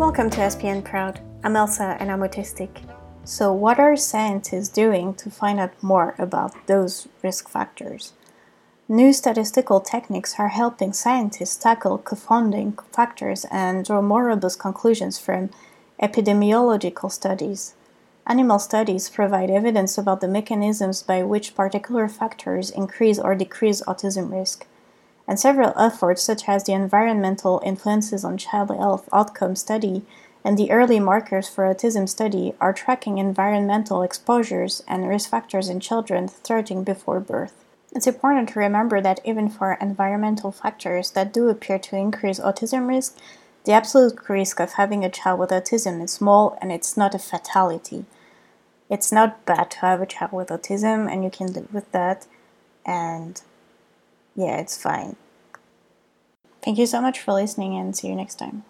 Welcome to SPN Proud. I'm Elsa and I'm autistic. So, what are scientists doing to find out more about those risk factors? New statistical techniques are helping scientists tackle confounding factors and draw more robust conclusions from epidemiological studies. Animal studies provide evidence about the mechanisms by which particular factors increase or decrease autism risk and several efforts such as the Environmental Influences on Child Health Outcome Study and the Early Markers for Autism Study are tracking environmental exposures and risk factors in children starting before birth. It's important to remember that even for environmental factors that do appear to increase autism risk, the absolute risk of having a child with autism is small and it's not a fatality. It's not bad to have a child with autism and you can live with that and yeah, it's fine. Thank you so much for listening and see you next time.